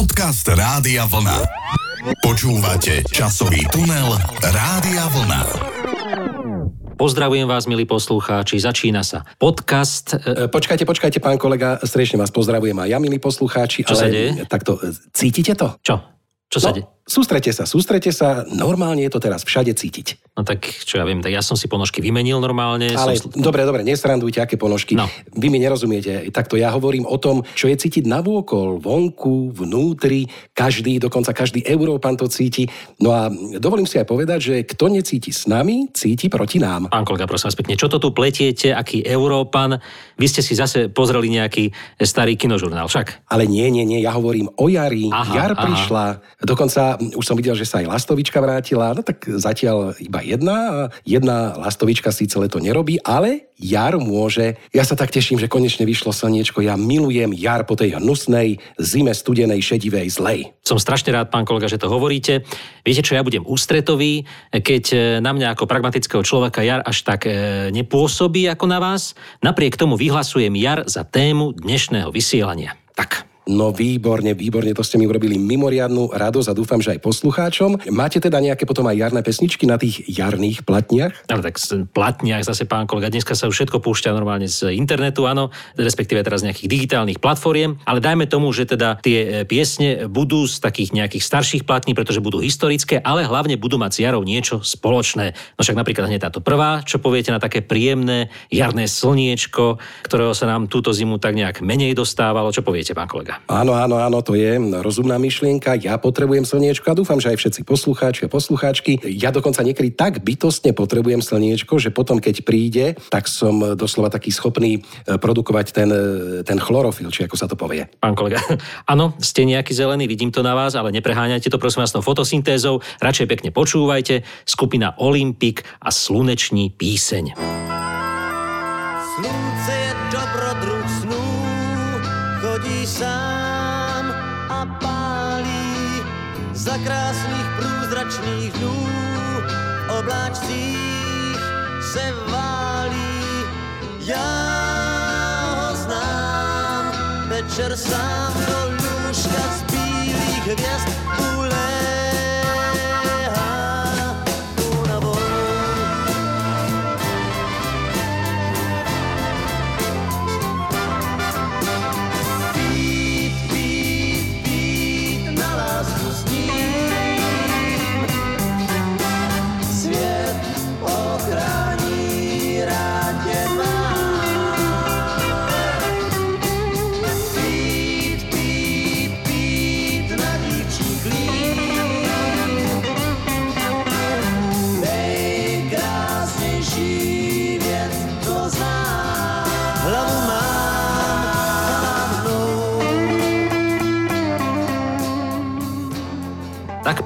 Podcast Rádia Vlna. Počúvate časový tunel Rádia Vlna. Pozdravujem vás, milí poslucháči, začína sa podcast. E, Počkajte, počkajte, pán kolega, strešne vás pozdravujem a ja, milí poslucháči. Čo ale sa deje? Takto, e, cítite to? Čo? Čo sa deje? Sústrete sa, sústrete sa, normálne je to teraz všade cítiť. No tak, čo ja viem, tak ja som si ponožky vymenil normálne. Ale som... dobre, dobre, nesrandujte, aké ponožky. No. Vy mi nerozumiete. Takto ja hovorím o tom, čo je cítiť navôkol, vonku, vnútri, každý, dokonca každý Európan to cíti. No a dovolím si aj povedať, že kto necíti s nami, cíti proti nám. Pán kolega, prosím vás pekne, čo to tu pletiete, aký Európan? Vy ste si zase pozreli nejaký starý kinožurnál, však? Ale nie, nie, nie, ja hovorím o jari. Aha, Jar aha. prišla, dokonca už som videl, že sa aj lastovička vrátila, no tak zatiaľ iba jedna a jedna lastovička síce leto nerobí, ale jar môže. Ja sa tak teším, že konečne vyšlo slniečko. Ja milujem jar po tej hnusnej, zime studenej, šedivej, zlej. Som strašne rád, pán kolega, že to hovoríte. Viete, čo ja budem ústretový, keď e, na mňa ako pragmatického človeka jar až tak e, nepôsobí ako na vás. Napriek tomu vyhlasujem jar za tému dnešného vysielania. Tak. No výborne, výborne, to ste mi urobili mimoriadnú radosť a dúfam, že aj poslucháčom. Máte teda nejaké potom aj jarné pesničky na tých jarných platniach? Ale tak platniach zase, pán kolega, dneska sa už všetko púšťa normálne z internetu, áno, respektíve teraz nejakých digitálnych platformiem, ale dajme tomu, že teda tie e, piesne budú z takých nejakých starších platní, pretože budú historické, ale hlavne budú mať s jarou niečo spoločné. No však napríklad hneď táto prvá, čo poviete na také príjemné jarné slniečko, ktorého sa nám túto zimu tak nejak menej dostávalo. Čo poviete, pán kolega? Áno, áno, áno, to je rozumná myšlienka. Ja potrebujem slniečko a dúfam, že aj všetci poslucháči a poslucháčky. Ja dokonca niekedy tak bytostne potrebujem slniečko, že potom, keď príde, tak som doslova taký schopný e, produkovať ten, e, ten chlorofil, či ako sa to povie. Pán kolega, áno, ste nejaký zelený, vidím to na vás, ale nepreháňajte to prosím vás tou fotosyntézou, radšej pekne počúvajte. Skupina Olympik a Sluneční píseň. Slunce je snů, chodí sám a pálí za krásných průzračných dnů. V obláčcích se válí, já ho znám, večer sám do lůžka z bílých hvězd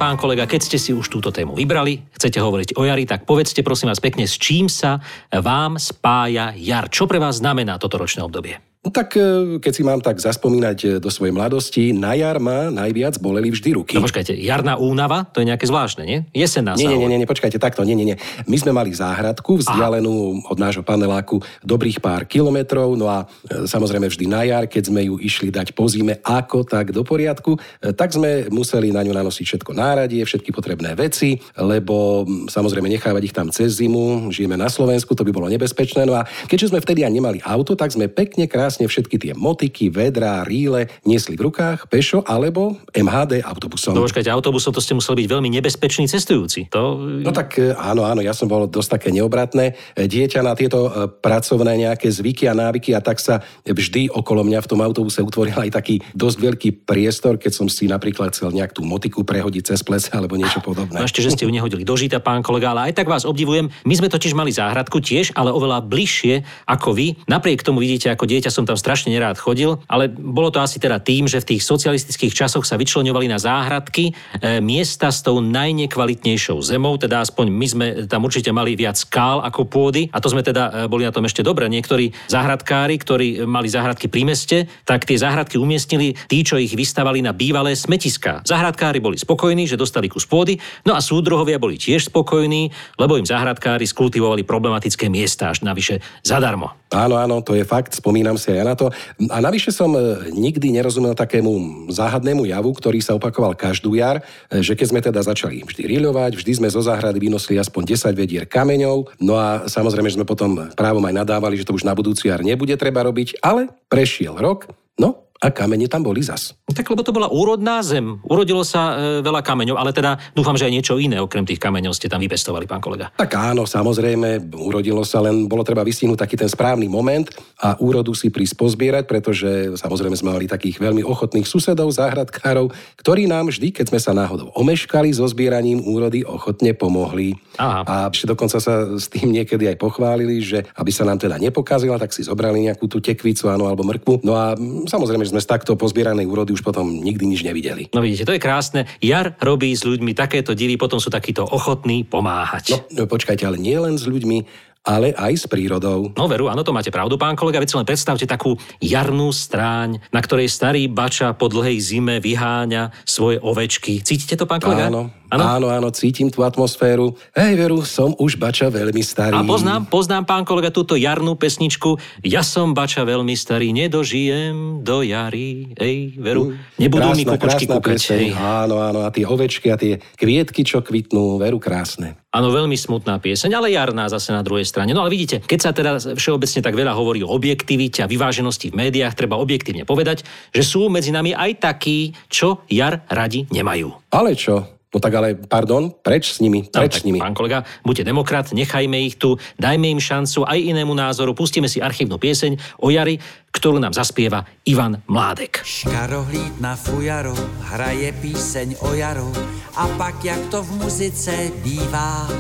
pán kolega, keď ste si už túto tému vybrali, chcete hovoriť o jari, tak povedzte prosím vás pekne, s čím sa vám spája jar. Čo pre vás znamená toto ročné obdobie? No tak e, keď si mám tak zaspomínať e, do svojej mladosti, na jar ma najviac boleli vždy ruky. No počkajte, jarná únava, to je nejaké zvláštne, nie? Jesenná Nie, nie, nie, nie, nie, počkajte, takto, nie, nie, nie. My sme mali záhradku vzdialenú od nášho paneláku dobrých pár kilometrov, no a e, samozrejme vždy na jar, keď sme ju išli dať po zime ako tak do poriadku, e, tak sme museli na ňu nanosiť všetko náradie, všetky potrebné veci, lebo m, samozrejme nechávať ich tam cez zimu, žijeme na Slovensku, to by bolo nebezpečné. No a keďže sme vtedy ani nemali auto, tak sme pekne, krásne všetky tie motiky, vedrá, ríle niesli v rukách, pešo alebo MHD autobusom. No počkajte, autobusom to ste museli byť veľmi nebezpečný cestujúci. To... No tak e, áno, áno, ja som bol dosť také neobratné e, dieťa na tieto e, pracovné nejaké zvyky a návyky a tak sa vždy okolo mňa v tom autobuse utvoril aj taký dosť veľký priestor, keď som si napríklad chcel nejak tú motiku prehodiť cez ples alebo niečo podobné. No ešte, že ste ju nehodili do žita, pán kolega, ale aj tak vás obdivujem. My sme totiž mali záhradku tiež, ale oveľa bližšie ako vy. Napriek tomu vidíte, ako dieťa som tam strašne nerád chodil, ale bolo to asi teda tým, že v tých socialistických časoch sa vyčleňovali na záhradky e, miesta s tou najnekvalitnejšou zemou, teda aspoň my sme tam určite mali viac skál ako pôdy a to sme teda e, boli na tom ešte dobre. Niektorí záhradkári, ktorí mali záhradky pri meste, tak tie záhradky umiestnili tí, čo ich vystavali na bývalé smetiská. Záhradkári boli spokojní, že dostali kus pôdy, no a súdruhovia boli tiež spokojní, lebo im záhradkári skultivovali problematické miesta až navyše zadarmo. Áno, áno, to je fakt. Spomínam si ja na to. A navyše som e, nikdy nerozumel takému záhadnému javu, ktorý sa opakoval každú jar, e, že keď sme teda začali vždy riľovať, vždy sme zo záhrady vynosili aspoň 10 vedier kameňov, no a samozrejme, že sme potom právom aj nadávali, že to už na budúci jar nebude treba robiť, ale prešiel rok, no a kamene tam boli zas. Tak lebo to bola úrodná zem. Urodilo sa e, veľa kameňov, ale teda dúfam, že aj niečo iné okrem tých kameňov ste tam vypestovali, pán kolega. Tak áno, samozrejme, urodilo sa, len bolo treba vystihnúť taký ten správny moment a úrodu si prísť pozbierať, pretože samozrejme sme mali takých veľmi ochotných susedov, záhradkárov, ktorí nám vždy, keď sme sa náhodou omeškali so zbieraním úrody, ochotne pomohli. Aha. A ešte dokonca sa s tým niekedy aj pochválili, že aby sa nám teda nepokazila, tak si zobrali nejakú tú tekvicu, áno, alebo mrkvu. No a mm, samozrejme, že sme z takto pozbieranej úrody už potom nikdy nič nevideli. No vidíte, to je krásne. Jar robí s ľuďmi takéto divy, potom sú takíto ochotní pomáhať. No, no počkajte, ale nie len s ľuďmi, ale aj s prírodou. No veru, áno, to máte pravdu, pán kolega. Veď si len predstavte takú jarnú stráň, na ktorej starý bača po dlhej zime vyháňa svoje ovečky. Cítite to, pán kolega? Áno, áno, áno, cítim tú atmosféru. Hej, veru, som už bača veľmi starý. A poznám, poznám, pán kolega, túto jarnú pesničku. Ja som bača veľmi starý, nedožijem do jary. Ej, veru, nebudú mi kukučky krásna kúkať. Hej. Áno, áno, a tie ovečky a tie kvietky, čo kvitnú, veru krásne. Áno, veľmi smutná pieseň, ale jarná zase na druhej strane. No ale vidíte, keď sa teda všeobecne tak veľa hovorí o objektivite a vyváženosti v médiách, treba objektívne povedať, že sú medzi nami aj takí, čo jar radi nemajú. Ale čo? No tak ale, pardon, preč s nimi, No, preč tak, s nimi. Pán kolega, buďte demokrat, nechajme ich tu, dajme im šancu aj inému názoru, pustíme si archívnu pieseň o jari, ktorú nám zaspieva Ivan Mládek. Škarohlíd na fujaro hraje píseň o jaro a pak jak to v muzice bývá,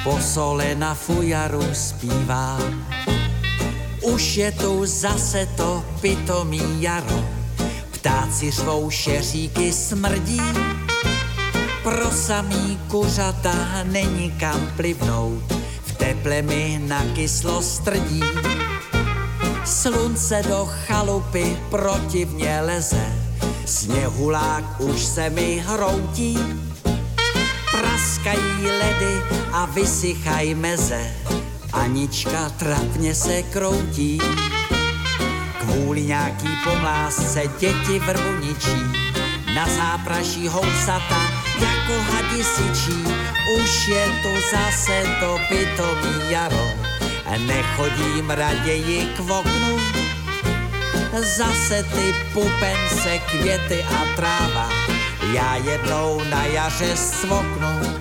po sole na fujaru zpívá. Už je tu zase to pitomý jaro, ptáci řvou šeříky smrdí, pro samý kuřata není kam plivnout, v teple mi na kyslo strdí. Slunce do chalupy protivně leze, sněhulák už se mi hroutí. Praskají ledy a vysychají meze, Anička trapně se kroutí. Kvůli nějaký pomlásce děti vrbu ničí, na zápraší housata jako hadi syčí. Už je tu zase to pitomý jaro, nechodím raději k oknu. Zase ty pupence, květy a tráva, já jednou na jaře svoknu.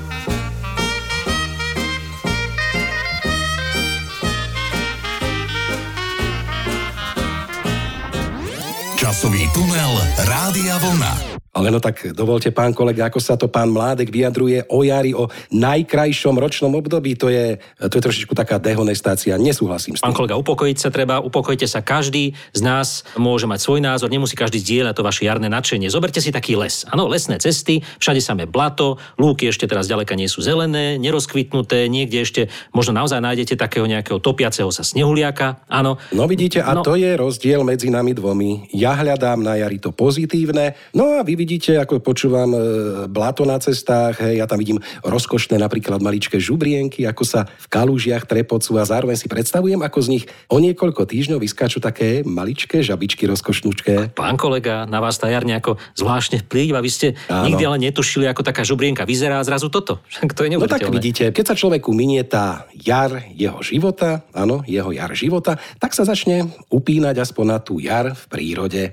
Časový tunel Rádia Vlna. Ale no tak dovolte, pán kolega, ako sa to pán Mládek vyjadruje o jari, o najkrajšom ročnom období. To je, to je trošičku taká dehonestácia. Nesúhlasím s Pán tým. kolega, upokojiť sa treba, upokojte sa. Každý z nás môže mať svoj názor, nemusí každý zdieľať to vaše jarné nadšenie. Zoberte si taký les. Áno, lesné cesty, všade samé blato, lúky ešte teraz ďaleka nie sú zelené, nerozkvitnuté, niekde ešte možno naozaj nájdete takého nejakého topiaceho sa snehuliaka. Áno, No vidíte, a No. to je rozdiel medzi nami dvomi. Ja hľadám na jari to pozitívne, no a vy vidíte, ako počúvam e, blato na cestách, hej, ja tam vidím rozkošné napríklad maličké žubrienky, ako sa v kalúžiach trepocú a zároveň si predstavujem, ako z nich o niekoľko týždňov vyskáču také maličké žabičky rozkošnúčké. Pán kolega, na vás tá jar nejako zvláštne vplýva. Vy ste Áno. nikdy ale netušili, ako taká žubrienka vyzerá a zrazu toto. Však to je No tak vidíte, keď sa človeku minie tá jar jeho života, áno, jeho jar života, tak sa začne upínať aspoň na tú jar v prírode.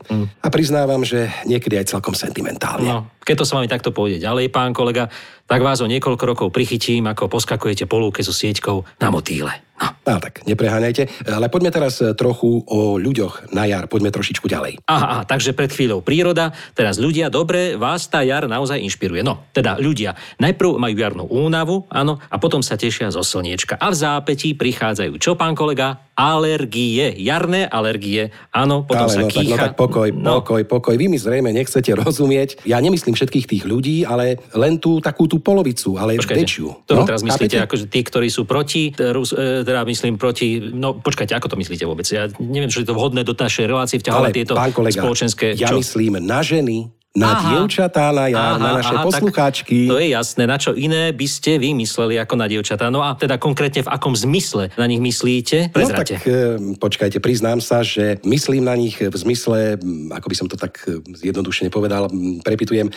A priznávam, že niekedy aj celkom sentimentálne. No, keď to s vami takto pôjde ďalej, pán kolega, tak vás o niekoľko rokov prichytím, ako poskakujete po lúke so sieťkou na motýle. No. No tak, nepreháňajte. Ale poďme teraz e, trochu o ľuďoch na jar. Poďme trošičku ďalej. Aha, aha, takže pred chvíľou príroda, teraz ľudia, dobre, vás tá jar naozaj inšpiruje. No, teda ľudia najprv majú jarnú únavu, áno, a potom sa tešia zo slniečka. A v zápätí prichádzajú čo, pán kolega? Alergie, jarné alergie, áno, potom sa ale no, tak, no kýcha. tak pokoj, pokoj, pokoj. Vy mi zrejme nechcete rozumieť. Ja nemyslím všetkých tých ľudí, ale len tú takú tú polovicu, ale Počkajte, väčšiu. to no, teraz myslíte, chápete? akože tí, ktorí sú proti, Rus- e, teda myslím proti, no počkajte, ako to myslíte vôbec? Ja neviem, či je to vhodné do našej relácie vťahovať tieto kolega, spoločenské... ja čo? myslím na ženy, Na Aha. dievčatá, na jar, na naše tak poslucháčky. To je jasné, na čo iné by ste vy mysleli ako na dievčatá. No a teda konkrétne v akom zmysle na nich myslíte? No Prezrate. tak e, počkajte, priznám sa, že myslím na nich v zmysle, m, ako by som to tak e, zjednodušene povedal, m, prepitujem, e,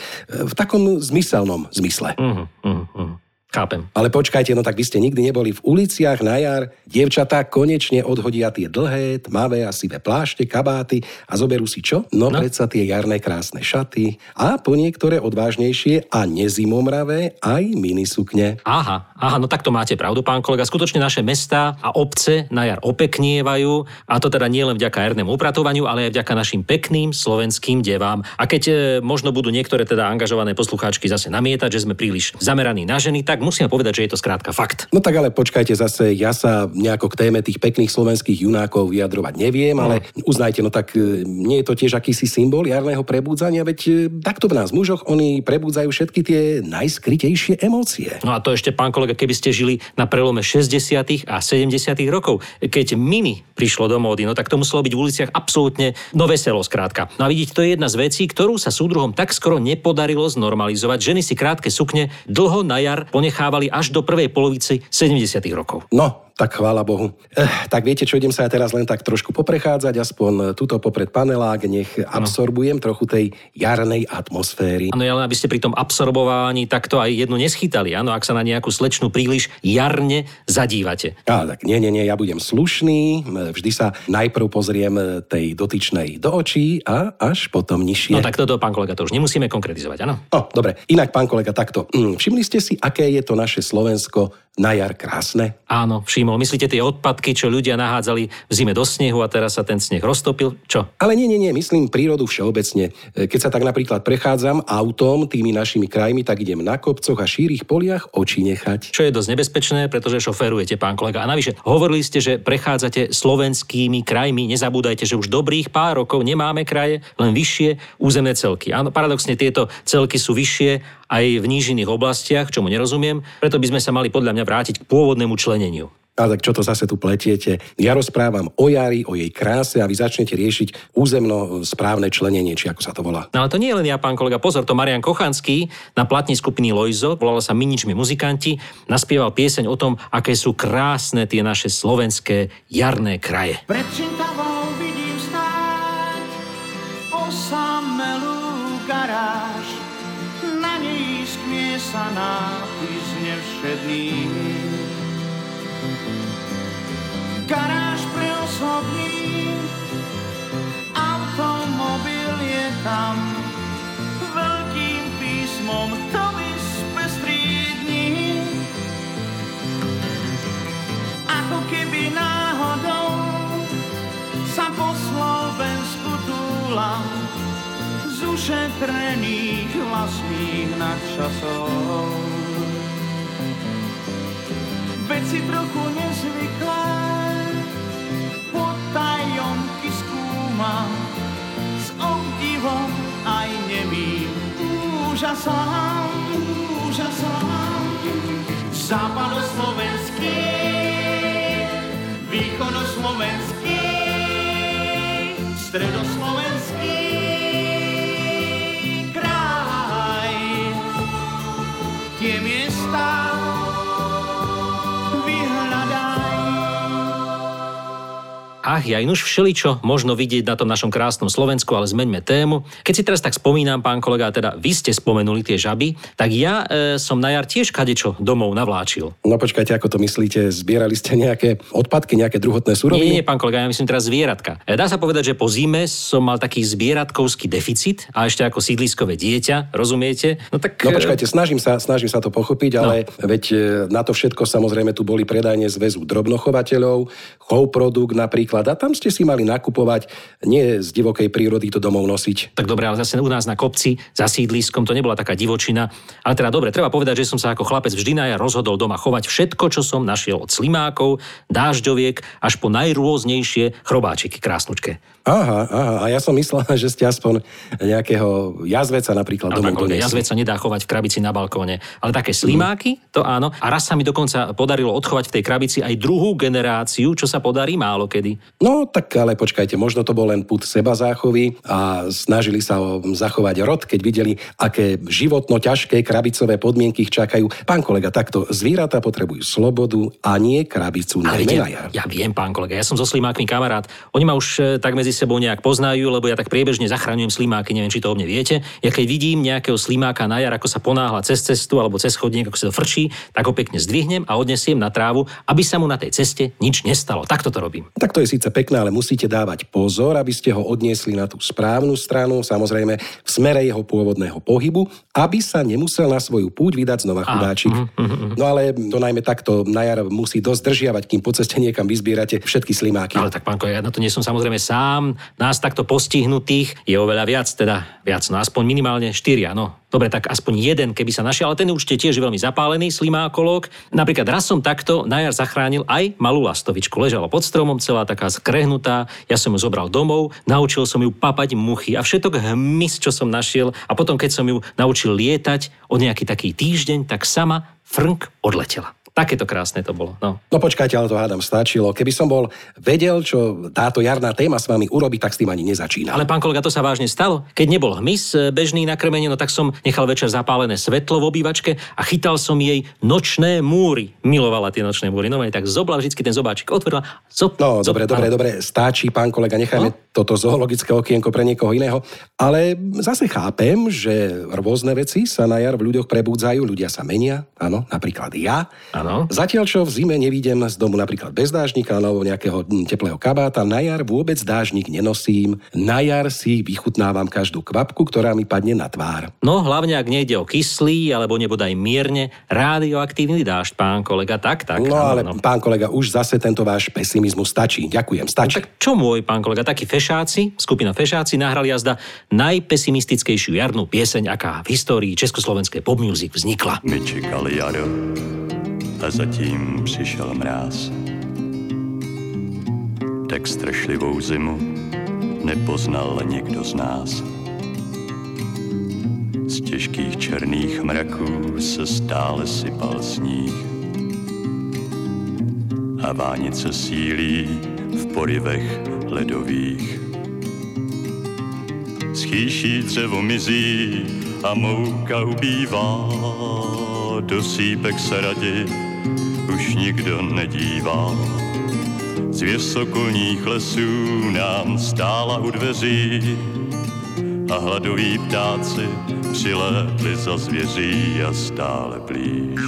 v takom zmyselnom zmysle. Uh-huh, uh-huh. Chápem. Ale počkajte, no tak vy ste nikdy neboli v uliciach na jar. Dievčatá konečne odhodia tie dlhé, tmavé a sivé plášte, kabáty a zoberú si čo? No, no. predsa tie jarné krásne šaty a po niektoré odvážnejšie a nezimomravé aj minisukne. Aha, aha, no tak to máte pravdu, pán kolega. Skutočne naše mestá a obce na jar opeknievajú a to teda nie len vďaka jarnému upratovaniu, ale aj vďaka našim pekným slovenským devám. A keď e, možno budú niektoré teda angažované poslucháčky zase namietať, že sme príliš zameraní na ženy, tak musíme povedať, že je to skrátka fakt. No tak ale počkajte zase, ja sa nejako k téme tých pekných slovenských junákov vyjadrovať neviem, ale uznajte, no tak e, nie je to tiež akýsi symbol jarného prebudzania, veď e, takto v nás mužoch oni prebudzajú všetky tie najskrytejšie emócie. No a to ešte, pán kolega, keby ste žili na prelome 60. a 70. rokov, keď mini prišlo do módy, no tak to muselo byť v uliciach absolútne no veselo, skrátka. No a vidíte, to je jedna z vecí, ktorú sa súdruhom tak skoro nepodarilo znormalizovať. Ženy si krátke sukne dlho na jar ponechávali až do prvej polovici 70. rokov. No, tak chvála Bohu. Eh, tak viete čo, idem sa ja teraz len tak trošku poprechádzať, aspoň tuto popred panelák, nech absorbujem trochu tej jarnej atmosféry. Áno, ale aby ste pri tom absorbovaní takto aj jednu neschytali, áno, ak sa na nejakú slečnú príliš jarne zadívate. Á, tak nie, nie, nie, ja budem slušný, vždy sa najprv pozriem tej dotyčnej do očí a až potom nižšie. No tak toto, pán kolega, to už nemusíme konkretizovať, áno? O, dobre. Inak, pán kolega, takto. Mm, Všimli ste si, aké je to naše Slovensko na jar krásne? Áno, všimol. Myslíte tie odpadky, čo ľudia nahádzali v zime do snehu a teraz sa ten sneh roztopil? Čo? Ale nie, nie, nie, myslím prírodu všeobecne. E, Keď sa tak napríklad prechádzam autom tými našimi krajmi, tak idem na kopcoch a šírých poliach oči nechať. Čo je dosť nebezpečné, pretože šoferujete, pán kolega. A navyše, hovorili ste, že prechádzate slovenskými krajmi. Nezabúdajte, že už dobrých pár rokov nemáme kraje, len vyššie územné celky. Áno, paradoxne tieto celky sú vyššie aj v nížinných oblastiach, čomu nerozumiem, preto by sme sa mali podľa mňa vrátiť k pôvodnému členeniu. A tak čo to zase tu pletiete? Ja rozprávam o jari, o jej kráse a vy začnete riešiť územno správne členenie, či ako sa to volá. No ale to nie je len ja, pán kolega. Pozor, to Marian Kochanský na platni skupiny Lojzo, volala sa Miničmi muzikanti, naspieval pieseň o tom, aké sú krásne tie naše slovenské jarné kraje. Pred Čintavou vidím stáť osamelú garáž. Sa nápis nevšedný. Garáž pre osobný, automobil je tam. Veľkým písmom to vyspestrí dní. Ako keby náhodou sa po Slovensku túla z ušetrených vlastných nadčasov. Veci trochu nezvyklé, potajomky skúma s obdivom aj nemým úžasom, úžasom. Západoslovenský, východoslovenský, stredoslovenský Ach, ja už všeličo možno vidieť na tom našom krásnom Slovensku, ale zmeňme tému. Keď si teraz tak spomínam, pán kolega, teda vy ste spomenuli tie žaby, tak ja e, som na jar tiež kadečo domov navláčil. No počkajte, ako to myslíte? Zbierali ste nejaké odpadky, nejaké druhotné Nie, suroviny? nie, pán kolega, ja myslím teraz zvieratka. E, Dá sa povedať, že po zime som mal taký zvieratkovský deficit a ešte ako sídliskové dieťa, rozumiete? No tak... No e, počkajte, snažím sa, snažím sa to pochopiť, ale no. veď e, na to všetko samozrejme tu boli predajne zväzu drobnochovateľov, chov produkt napríklad a tam ste si mali nakupovať, nie z divokej prírody to domov nosiť. Tak dobre, ale zase u nás na kopci za sídliskom to nebola taká divočina. Ale teda dobre, treba povedať, že som sa ako chlapec vždy na jar rozhodol doma chovať všetko, čo som našiel od slimákov, dážďoviek až po najrôznejšie chrobáčiky krásnučke. Aha, aha, a ja som myslel, že ste aspoň nejakého jazveca napríklad Ale domov doniesli. jazvec sa nedá chovať v krabici na balkóne. Ale také slimáky, to áno. A raz sa mi dokonca podarilo odchovať v tej krabici aj druhú generáciu, čo sa podarí málo kedy. No tak ale počkajte, možno to bol len put seba záchovy a snažili sa o zachovať rod, keď videli, aké životno ťažké krabicové podmienky ich čakajú. Pán kolega, takto zvieratá potrebujú slobodu a nie krabicu na jar. ja viem, pán kolega, ja som so slimákmi kamarát. Oni ma už e, tak medzi sebou nejak poznajú, lebo ja tak priebežne zachraňujem slimáky, neviem, či to o mne viete. Ja keď vidím nejakého slimáka na jar, ako sa ponáhla cez cestu alebo cez chodník, ako sa to frčí, tak ho pekne zdvihnem a odnesiem na trávu, aby sa mu na tej ceste nič nestalo. Takto to robím. Tak to je síce pekné, ale musíte dávať pozor, aby ste ho odniesli na tú správnu stranu, samozrejme v smere jeho pôvodného pohybu, aby sa nemusel na svoju púť vydať znova chudáčik. No ale to najmä takto na jar musí dosť držiavať, kým po ceste niekam vyzbierate všetky slimáky. Ale tak, pán kolega, ja na to nie som samozrejme sám. Nás takto postihnutých je oveľa viac, teda viac, no aspoň minimálne štyria, no. Dobre, tak aspoň jeden, keby sa našiel, ale ten určite tiež je veľmi zapálený slimákolog. Napríklad raz som takto na jar zachránil aj malú lastovičku. Ležala pod stromom, celá taká skrehnutá. Ja som ju zobral domov, naučil som ju papať muchy a všetok hmyz, čo som našiel. A potom, keď som ju naučil lietať o nejaký taký týždeň, tak sama frnk odletela. Takéto krásne to bolo. No. No počkajte, ale to hádam stačilo. Keby som bol vedel, čo táto jarná téma s vami urobí, tak s tým ani nezačínam. Ale pán kolega, to sa vážne stalo. Keď nebol hmyz e, bežný na krmenie, no tak som nechal večer zapálené svetlo v obývačke a chytal som jej nočné múry. Milovala tie nočné múry. No tak zobla vždy ten zobáčik, otvorila. Zop, No, zop, dobre, dobre, dobre, stačí, pán kolega, nechajme No. toto zoologické okienko pre niekoho iného. Ale zase chápem, že rôzne veci sa na jar v ľuďoch prebudzajú, ľudia sa menia, áno, napríklad ja. Áno. Zatiaľ, čo v zime nevidím z domu napríklad bez dážnika alebo nejakého hm, teplého kabáta, na jar vôbec dážnik nenosím. Na jar si vychutnávam každú kvapku, ktorá mi padne na tvár. No, hlavne ak nejde o kyslý, alebo nebodaj mierne radioaktívny dážď, pán kolega, tak, tak. No áno, ale, no. pán kolega, už zase tento váš pesimizmus stačí. Ďakujem, stačí. Tak čo môj, pán kolega, takí fešáci, skupina fešáci nahrali jazda najpesimistickejšiu jarnú pieseň, aká v histórii československej pop music vznikla. My čekali jaro a zatím přišel mráz. Tak strašlivou zimu nepoznal nikdo z nás. Z těžkých černých mraků se stále sypal sníh. A vánice sílí v porivech ledových. Schýší dřevo mizí a mouka ubývá. Do sípek se radi už nikdo nedívá. Zvěř sokolních lesů nám stála u dveří a hladoví ptáci přilétli za zvěří a stále blíž.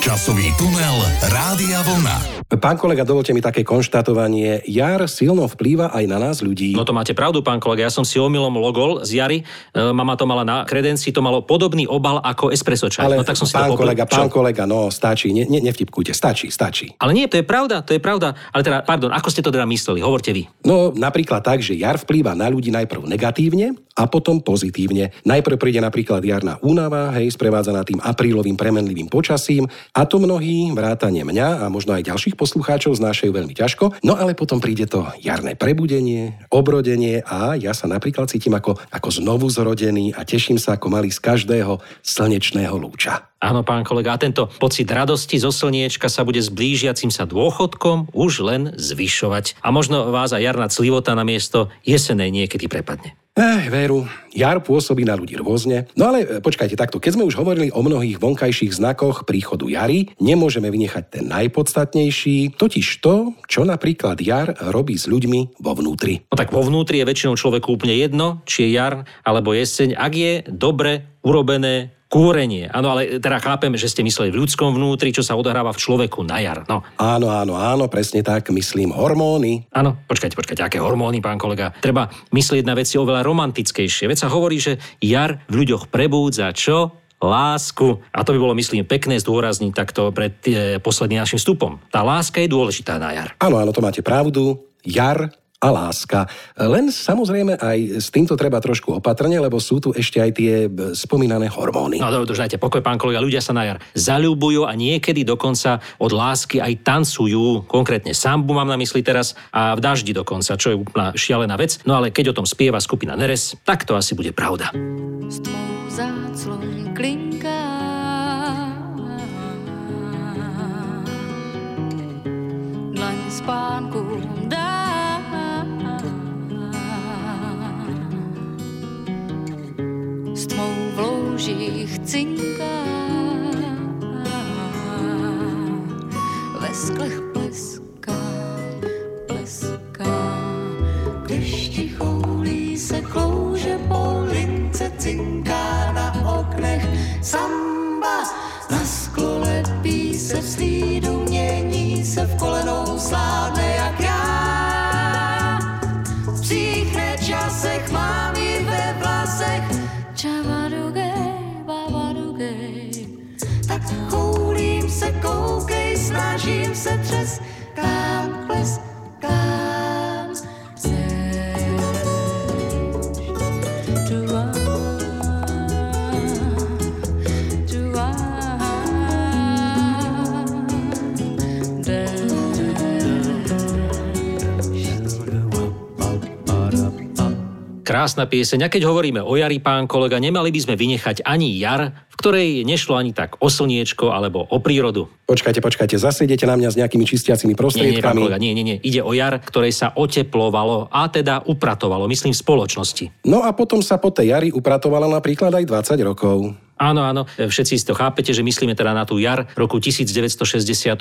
Časový tunel Rádia Vlna. Pán kolega, dovolte mi také konštatovanie. Jar silno vplýva aj na nás ľudí. No to máte pravdu, pán kolega. Ja som si omylom logol z Jary. E, mama to mala na kredencii, to malo podobný obal ako espresso čaj. ale no tak som si pán kolega, Čo? pán kolega, no stačí, ne, ne, nevtipkujte, stačí, stačí. Ale nie, to je pravda, to je pravda. Ale teda, pardon, ako ste to teda mysleli? Hovorte vy. No napríklad tak, že jar vplýva na ľudí najprv negatívne a potom pozitívne. Najprv príde napríklad jarná únava, hej, sprevádzaná tým aprílovým premenlivým počasím a to mnohí, vrátane mňa a možno aj ďalších poslucháčov znášajú veľmi ťažko. No ale potom príde to jarné prebudenie, obrodenie a ja sa napríklad cítim ako, ako znovu zrodený a teším sa ako malý z každého slnečného lúča. Áno, pán kolega, a tento pocit radosti zo slniečka sa bude s blížiacim sa dôchodkom už len zvyšovať. A možno vás aj jarná clivota na miesto jesenej niekedy prepadne. Eh, veru, jar pôsobí na ľudí rôzne. No ale e, počkajte takto, keď sme už hovorili o mnohých vonkajších znakoch príchodu jary, nemôžeme vynechať ten najpodstatnejší, totiž to, čo napríklad jar robí s ľuďmi vo vnútri. No tak vo vnútri je väčšinou človeku úplne jedno, či je jar alebo jeseň, ak je dobre urobené kúrenie. Áno, ale teda chápem, že ste mysleli v ľudskom vnútri, čo sa odohráva v človeku na jar. No, Áno, áno, áno, presne tak, myslím hormóny. Áno, počkajte, počkajte, aké hormóny, pán kolega. Treba myslieť na veci oveľa romantickejšie. Veď sa hovorí, že jar v ľuďoch prebúdza čo? Lásku. A to by bolo, myslím, pekné zdôrazniť takto pred e, posledným našim vstupom. Tá láska je dôležitá na jar. Áno, áno, to máte pravdu. Jar a láska. Len samozrejme aj s týmto treba trošku opatrne, lebo sú tu ešte aj tie b, spomínané hormóny. No dobre, dajte pokoj, pán kolega. Ľudia sa na jar zaľubujú a niekedy dokonca od lásky aj tancujú. Konkrétne sambu mám na mysli teraz a v daždi dokonca, čo je úplná šialená vec. No ale keď o tom spieva skupina Neres, tak to asi bude pravda. s spánku dá. S tmou v loužích cinká, ve sklech snažím se třeskám, pleskám. Dua, dua, Krásna pieseň. A keď hovoríme o jari, pán kolega, nemali by sme vynechať ani jar, v ktorej nešlo ani tak o slniečko alebo o prírodu. Počkajte, počkajte, zase idete na mňa s nejakými čistiacimi Nie, nie, prostriedkami. kolega, nie, nie, nie. Ide o jar, ktorej sa oteplovalo a teda upratovalo, myslím v spoločnosti. No a potom sa po tej jari upratovala napríklad aj 20 rokov. Áno, áno, všetci si to chápete, že myslíme teda na tú jar roku 1968,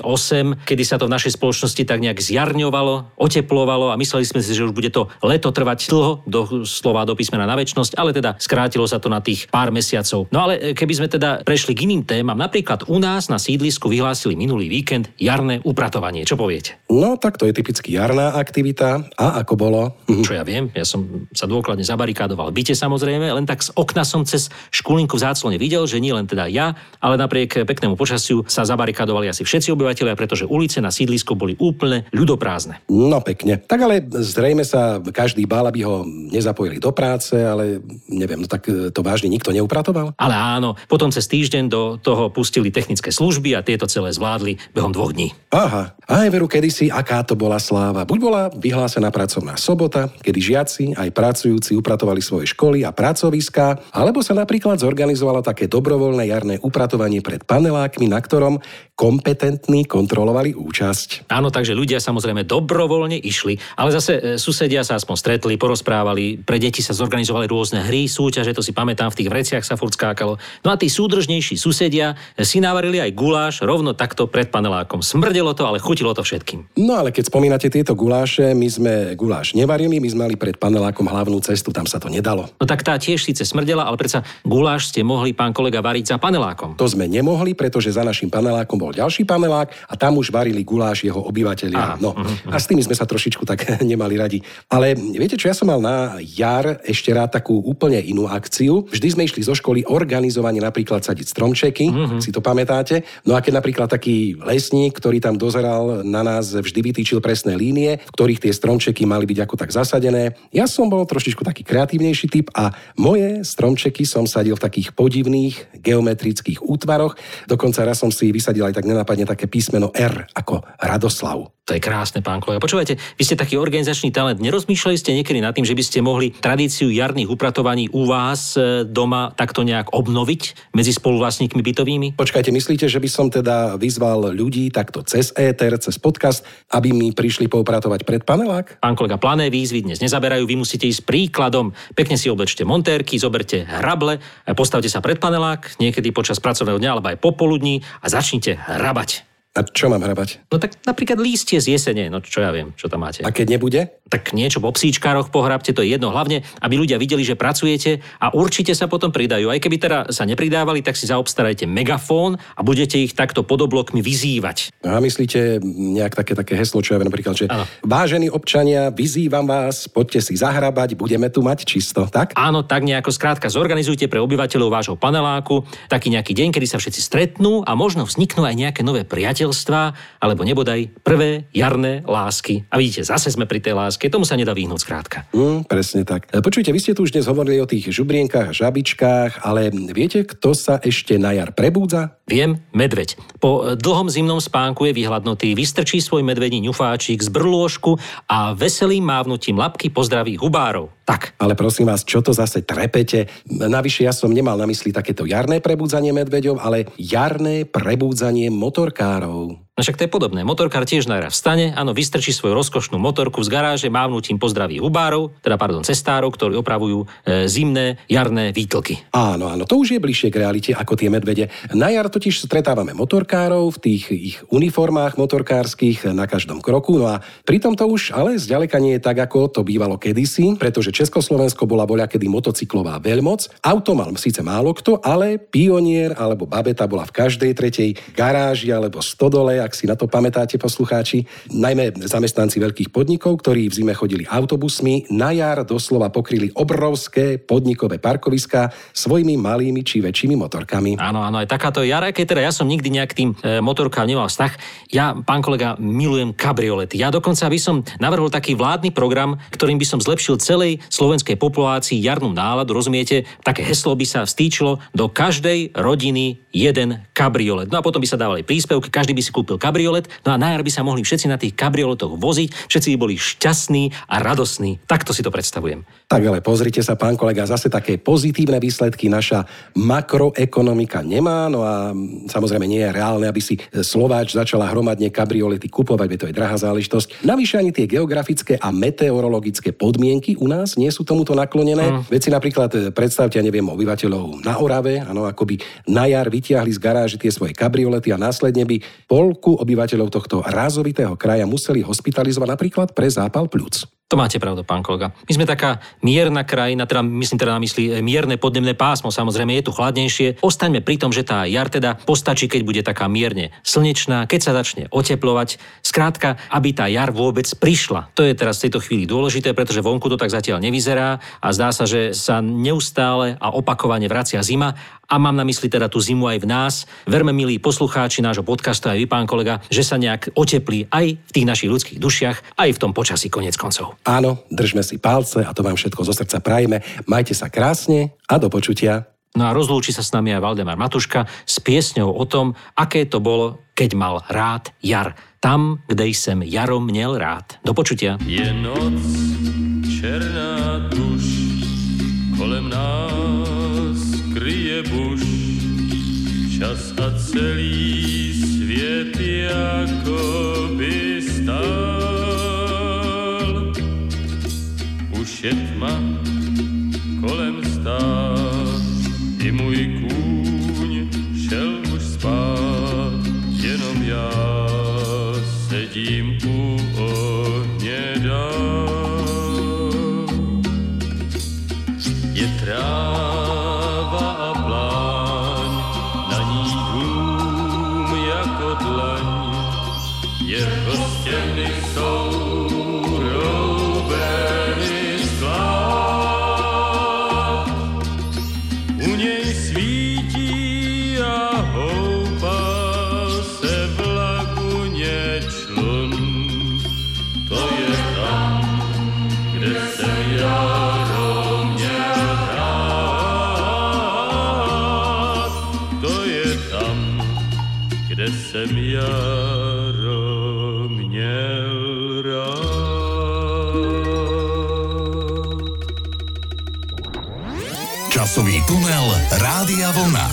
kedy sa to v našej spoločnosti tak nejak zjarňovalo, oteplovalo a mysleli sme si, že už bude to leto trvať dlho, do slova do písmena na väčnosť, ale teda skrátilo sa to na tých pár mesiacov. No ale keby sme teda prešli k iným témam, napríklad u nás na sídlisku vyhlásili minulý víkend jarné upratovanie. Čo poviete? No tak to je typicky jarná aktivita. A ako bolo? Čo ja viem, ja som sa dôkladne zabarikádoval v byte samozrejme, len tak z okna som cez škulinku v záclone videl, že nie len teda ja, ale napriek peknému počasiu sa zabarikadovali asi všetci obyvateľia, pretože ulice na sídlisku boli úplne ľudoprázdne. No pekne. Tak ale zrejme sa každý bál, aby ho nezapojili do práce, ale neviem, no tak e, to vážne nikto neupratoval? Ale áno, potom cez týždeň do toho pustili technické služby a tieto celé zvládli behom dvoch dní. Aha, aj veru kedysi, aká to bola sláva. Buď bola vyhlásená pracovná sobota, kedy žiaci aj pracujúci upratovali svoje školy a pracoviská, alebo sa napríklad zorganizovalo také dobrovoľné jarné upratovanie pred panelákmi, na ktorom kompetentní kontrolovali účasť. Áno, takže ľudia samozrejme dobrovoľne išli, ale zase e, susedia sa aspoň stretli, porozprávali, pre deti sa zorganizovali rôzne hry, súťaže, to si pamätám, v tých vreciach sa furt skákalo. No a tí súdržnejší susedia si navarili aj guláš rovno takto pred panelákom. Smrdelo to, ale chutilo to všetkým. No ale keď spomínate tieto guláše, my sme guláš nevarili, my sme mali pred panelákom hlavnú cestu, tam sa to nedalo. No tak tá tiež síce smrdela, ale predsa guláš ste mohli, pán kolega, variť za panelákom. To sme nemohli, pretože za našim panelákom bol ďalší panelák a tam už varili guláš jeho Aha, obyvateľia. No, a s tými sme sa trošičku tak nemali radi. Ale viete čo, ja som mal na jar ešte rád takú úplne inú akciu. Vždy sme išli zo školy organizovane napríklad sadiť stromčeky, si to pamätáte. No a keď napríklad taký lesník, ktorý tam dozeral na nás, vždy vytýčil presné línie, v ktorých tie stromčeky mali byť ako tak zasadené. Ja som bol trošičku taký kreatívnejší typ a moje stromčeky som sadil v takých podivných geometrických útvaroch. Dokonca raz som si vysadil aj tak nenápadne také písmeno R ako Radoslav. To je krásne, pán kolega. Počúvajte, vy ste taký organizačný talent. Nerozmýšľali ste niekedy nad tým, že by ste mohli tradíciu jarných upratovaní u vás e, doma takto nejak obnoviť medzi spoluvlastníkmi bytovými? Počkajte, myslíte, že by som teda vyzval ľudí takto cez éter, cez podcast, aby mi prišli poupratovať pred panelák? Pán kolega, plané výzvy dnes nezaberajú, vy musíte ísť príkladom. Pekne si oblečte montérky, zoberte hrable, postavte sa pred panelák, niekedy počas pracovného dňa alebo aj popoludní a začnite hrabať. A čo mám hrabať? No tak napríklad lístie z jesene, no čo ja viem, čo tam máte. A keď nebude? Tak niečo po psíčkároch pohrabte, to je jedno. Hlavne, aby ľudia videli, že pracujete a určite sa potom pridajú. Aj keby teda sa nepridávali, tak si zaobstarajte megafón a budete ich takto pod oblokmi vyzývať. A myslíte nejak také, také heslo, čo ja viem napríklad, že Áno. vážení občania, vyzývam vás, poďte si zahrabať, budeme tu mať čisto, tak? Áno, tak nejako skrátka zorganizujte pre obyvateľov vášho paneláku taký nejaký deň, kedy sa všetci stretnú a možno vzniknú aj nejaké nové priateľstvá alebo nebodaj prvé jarné lásky. A vidíte, zase sme pri tej láske, tomu sa nedá vyhnúť skrátka. Mm, presne tak. E, Počujte, vy ste tu už dnes hovorili o tých žubrienkach a žabičkách, ale viete, kto sa ešte na jar prebúdza? Viem, medveď. Po dlhom zimnom spánku je vyhľadnutý, vystrčí svoj medvedí ňufáčik z brlôžku a veselým mávnutím lapky pozdraví hubárov. Tak, Ale prosím vás, čo to zase trepete? Navyše ja som nemal na mysli takéto jarné prebudzanie medveďov, ale jarné prebudzanie motorkárov. So No však to je podobné. Motorkár tiež na vstane, áno, vystrčí svoju rozkošnú motorku z garáže, mávnutím pozdraví hubárov, teda pardon, cestárov, ktorí opravujú e, zimné, jarné výtlky. Áno, áno, to už je bližšie k realite ako tie medvede. Na jar totiž stretávame motorkárov v tých ich uniformách motorkárskych na každom kroku, no a pritom to už ale zďaleka nie je tak, ako to bývalo kedysi, pretože Československo bola voľa kedy motocyklová veľmoc. Auto mal síce málo kto, ale pionier alebo babeta bola v každej tretej garáži alebo stodole, ak si na to pamätáte poslucháči. Najmä zamestnanci veľkých podnikov, ktorí v zime chodili autobusmi, na jar doslova pokryli obrovské podnikové parkoviská svojimi malými či väčšími motorkami. Áno, áno, aj takáto jara, keď teda ja som nikdy nejak tým e, motorkám nemal vztah. Ja, pán kolega, milujem kabriolety. Ja dokonca by som navrhol taký vládny program, ktorým by som zlepšil celej slovenskej populácii jarnú náladu, rozumiete? Také heslo by sa vstýčilo do každej rodiny jeden kabriolet. No a potom by sa dávali príspevky, každý by si kúpil kabriolet, no a na jar by sa mohli všetci na tých kabrioletoch voziť, všetci by boli šťastní a radosní. Takto si to predstavujem. Tak ale pozrite sa, pán kolega, zase také pozitívne výsledky naša makroekonomika nemá, no a mm, samozrejme nie je reálne, aby si Slováč začala hromadne kabriolety kupovať, veď to je drahá záležitosť. Navyše ani tie geografické a meteorologické podmienky u nás nie sú tomuto naklonené. Mm. Veď si napríklad e, predstavte, ja neviem, obyvateľov na Orave, áno, ako by na jar vytiahli z garáži tie svoje kabriolety a následne by polku obyvateľov tohto rázovitého kraja museli hospitalizovať napríklad pre zápal pľúc. To máte pravdu, pán kolega. My sme taká mierna krajina, teda myslím teda na mysli e, mierne podnebné pásmo, samozrejme je tu chladnejšie. Ostaňme pri tom, že tá jar teda postačí, keď bude taká mierne slnečná, keď sa začne oteplovať. Skrátka, aby tá jar vôbec prišla. To je teraz v tejto chvíli dôležité, pretože vonku to tak zatiaľ nevyzerá a zdá sa, že sa neustále a opakovane vracia zima a mám na mysli teda tú zimu aj v nás. Verme, milí poslucháči nášho podcastu, aj vy, pán kolega, že sa nejak oteplí aj v tých našich ľudských dušiach, aj v tom počasí konec koncov. Áno, držme si palce a to vám všetko zo srdca prajeme. Majte sa krásne a do počutia. No a rozlúči sa s nami aj Valdemar Matuška s piesňou o tom, aké to bolo, keď mal rád jar. Tam, kde jsem jarom měl rád. Do počutia. Je noc, černá tuž, kolem nás kryje buš, čas a celý svět jako by stál. Už je tma kolem stát, i můj kůň šel už spát, jenom já Rádia Vlna.